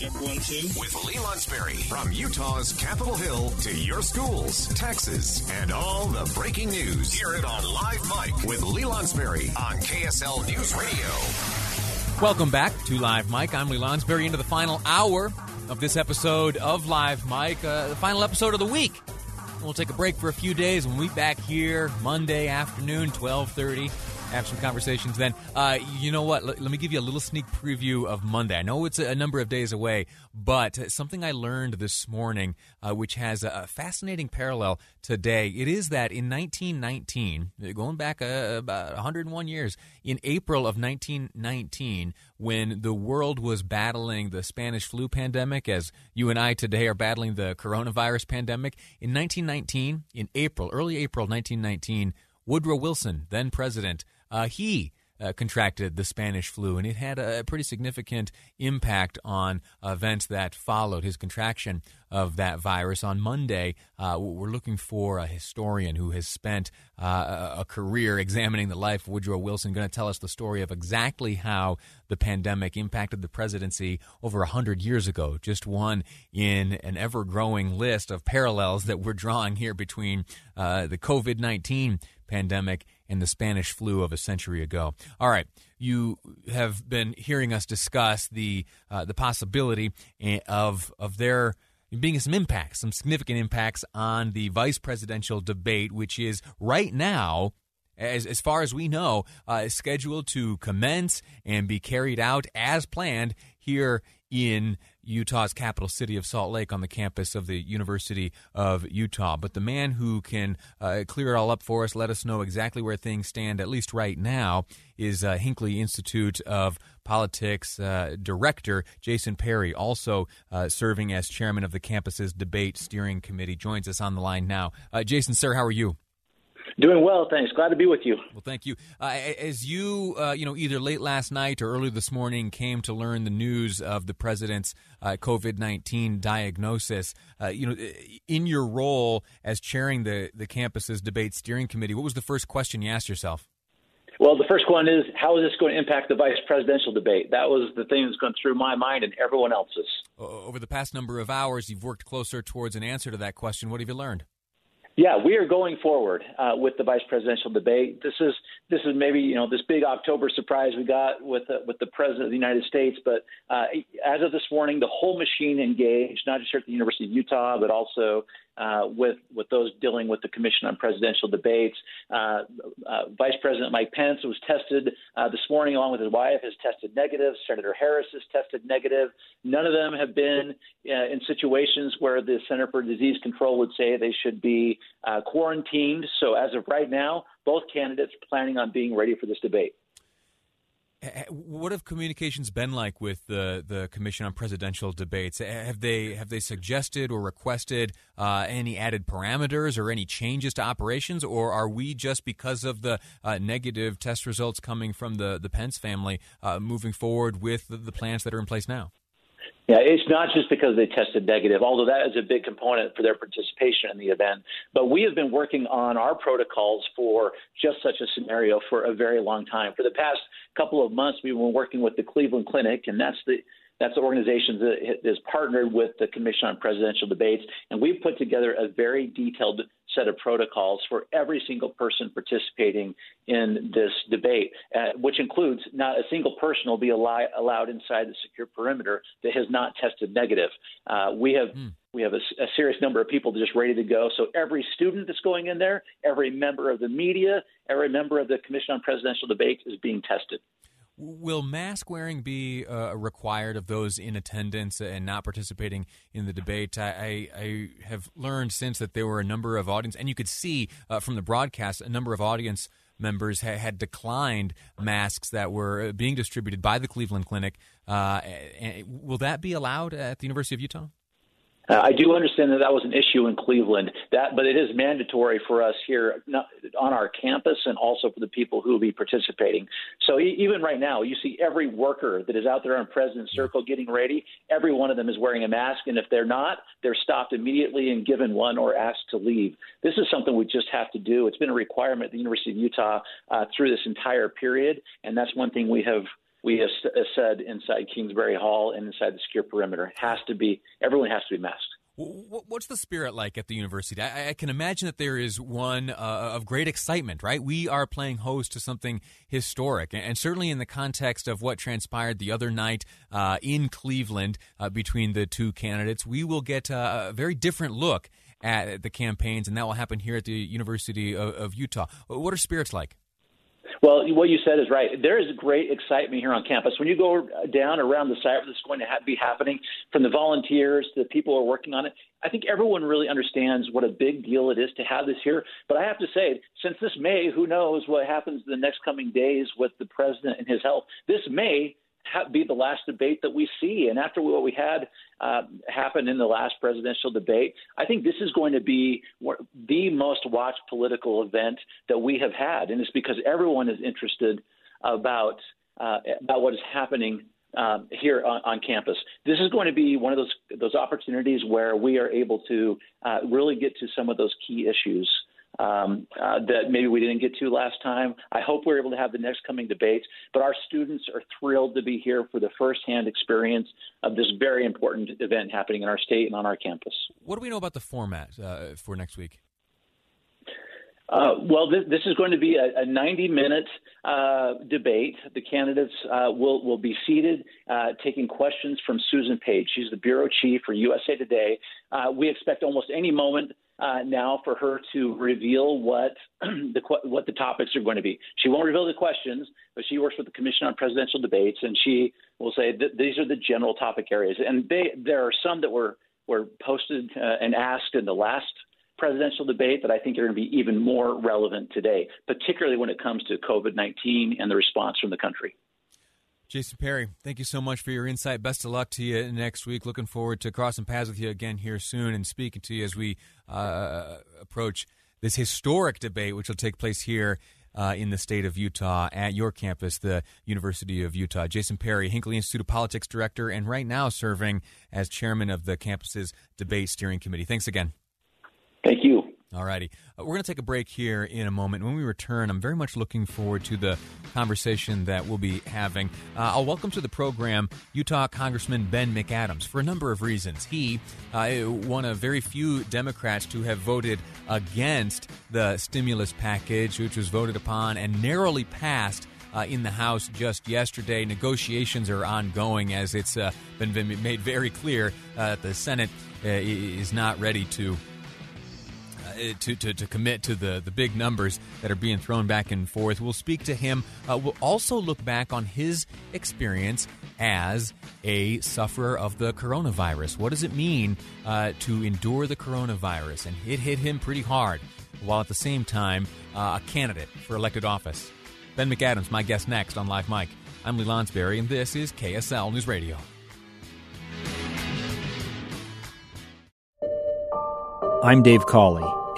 Check one, two. With Lee Lonsberry. From Utah's Capitol Hill to your schools, taxes, and all the breaking news. Hear it on Live Mic with Lee Lonsberry on KSL News Radio. Welcome back to Live Mic. I'm Lee Lonsberry into the final hour of this episode of Live Mic, uh, the final episode of the week. We'll take a break for a few days. And we'll meet back here Monday afternoon, 1230 have some conversations then. Uh, you know what? Let, let, me give you a little sneak preview of Monday. I know it's a, a number of days away, but something I learned this morning, uh, which has a, fascinating parallel today, it is that in 1919, going back uh, about 101 years, in April of 1919, when the world was battling the Spanish flu pandemic, as you and I today are battling the coronavirus pandemic, in 1919, in April, early April 1919, Woodrow Wilson, then president, uh, he uh, contracted the Spanish flu, and it had a pretty significant impact on events that followed his contraction of that virus. On Monday, uh, we're looking for a historian who has spent uh, a career examining the life of Woodrow Wilson, going to tell us the story of exactly how the pandemic impacted the presidency over 100 years ago. Just one in an ever growing list of parallels that we're drawing here between uh, the COVID 19 pandemic and the Spanish flu of a century ago. All right, you have been hearing us discuss the uh, the possibility eh, of of there being some impacts, some significant impacts on the vice presidential debate, which is right now. As, as far as we know, uh, is scheduled to commence and be carried out as planned here in Utah's capital city of Salt Lake on the campus of the University of Utah. But the man who can uh, clear it all up for us, let us know exactly where things stand, at least right now, is uh, Hinckley Institute of Politics uh, Director Jason Perry, also uh, serving as chairman of the campus's debate steering committee, joins us on the line now. Uh, Jason, sir, how are you? Doing well, thanks. Glad to be with you. Well, thank you. Uh, as you, uh, you know, either late last night or early this morning came to learn the news of the president's uh, COVID nineteen diagnosis, uh, you know, in your role as chairing the the campus's debate steering committee, what was the first question you asked yourself? Well, the first one is how is this going to impact the vice presidential debate? That was the thing that's going through my mind and everyone else's. Over the past number of hours, you've worked closer towards an answer to that question. What have you learned? Yeah, we are going forward uh, with the vice presidential debate. This is this is maybe you know this big October surprise we got with uh, with the president of the United States, but uh, as of this morning, the whole machine engaged, not just here at the University of Utah, but also uh, with with those dealing with the Commission on Presidential Debates. Uh, uh, Vice President Mike Pence was tested uh, this morning, along with his wife, has tested negative. Senator Harris has tested negative. None of them have been uh, in situations where the Center for Disease Control would say they should be uh, quarantined. So as of right now, both candidates are planning on being ready for this debate. What have communications been like with the the Commission on Presidential Debates? Have they have they suggested or requested uh, any added parameters or any changes to operations, or are we just because of the uh, negative test results coming from the the Pence family uh, moving forward with the, the plans that are in place now? Yeah, it's not just because they tested negative, although that is a big component for their participation in the event. But we have been working on our protocols for just such a scenario for a very long time. For the past couple of months, we've been working with the Cleveland Clinic, and that's the that's the organization that has partnered with the Commission on Presidential Debates, and we've put together a very detailed set of protocols for every single person participating in this debate, uh, which includes not a single person will be al- allowed inside the secure perimeter that has not tested negative. Uh, we have. Mm. We have a, a, serious number of people just ready to go. So every student that's going in there, every member of the media, every member of the Commission on Presidential Debates is being tested. Will mask wearing be uh, required of those in attendance and not participating in the debate? I, I, I, have learned since that there were a number of audience, and you could see uh, from the broadcast a number of audience members ha- had declined masks that were being distributed by the Cleveland Clinic. Uh, will that be allowed at the University of Utah? Uh, I do understand that that was an issue in Cleveland, that, but it is mandatory for us here not, on our campus and also for the people who will be participating. So e- even right now, you see every worker that is out there on President's Circle getting ready. Every one of them is wearing a mask, and if they're not, they're stopped immediately and given one or asked to leave. This is something we just have to do. It's been a requirement at the University of Utah uh, through this entire period, and that's one thing we have we have said inside Kingsbury Hall and inside the secure perimeter has to be everyone has to be masked. What's the spirit like at the university? I, I can imagine that there is one uh, of great excitement, right? We are playing host to something historic, and certainly in the context of what transpired the other night uh, in Cleveland uh, between the two candidates, we will get a very different look at the campaigns, and that will happen here at the University of, of Utah. What are spirits like? Well, what you said is right. There is great excitement here on campus. When you go down around the site is going to ha- be happening, from the volunteers to the people who are working on it, I think everyone really understands what a big deal it is to have this here. But I have to say, since this May, who knows what happens in the next coming days with the president and his health, this may be the last debate that we see. And after what we had uh, happen in the last presidential debate, I think this is going to be the most watched political event that we have had, and it's because everyone is interested about uh, about what is happening um, here on, on, campus. This is going to be one of those those opportunities where we are able to uh, really get to some of those key issues um, uh, that maybe we didn't get to last time. I hope we're able to have the next coming debates. But our students are thrilled to be here for the firsthand experience of this very important event happening in our state and on our campus. What do we know about the format uh, for next week? Uh, well, this, this, is going to be a, a 90 minute uh, debate. The candidates uh, will, will be seated uh, taking questions from Susan Page. She's the bureau chief for USA Today. Uh, we expect almost any moment uh, now for her to reveal what the what the topics are going to be. She won't reveal the questions, but she works with the Commission on Presidential Debates, and she will say that these are the general topic areas. And they, there are some that were were posted and asked in the last presidential debate that I think are going to be even more relevant today, particularly when it comes to COVID 19 and the response from the country. Jason Perry, thank you so much for your insight. Best of luck to you next week. Looking forward to crossing paths with you again here soon and speaking to you as we uh, approach this historic debate, which will take place here uh, in the state of Utah at your campus, the University of Utah. Jason Perry, Hinckley Institute of Politics Director, and right now serving as chairman of the campus's debate steering committee. Thanks again. Thank you. All righty. Uh, we're going to take a break here in a moment. When we return, I'm very much looking forward to the conversation that we'll be having. Uh, I'll welcome to the program Utah Congressman Ben McAdams for a number of reasons. He, uh, one of very few Democrats to have voted against the stimulus package, which was voted upon and narrowly passed uh, in the House just yesterday. Negotiations are ongoing as it's uh, been, been, made very clear uh, that the Senate uh, is not ready to to, to, to, commit to the, the big numbers that are being thrown back and forth. We'll speak to him. Uh, we'll also look back on his experience as a sufferer of the coronavirus. What does it mean uh, to endure the coronavirus? And it hit him pretty hard, while at the same time, uh, a candidate for elected office. Ben McAdams, my guest next on Live Mic. I'm Lee Lonsberry, and this is KSL News Radio. I'm Dave Cawley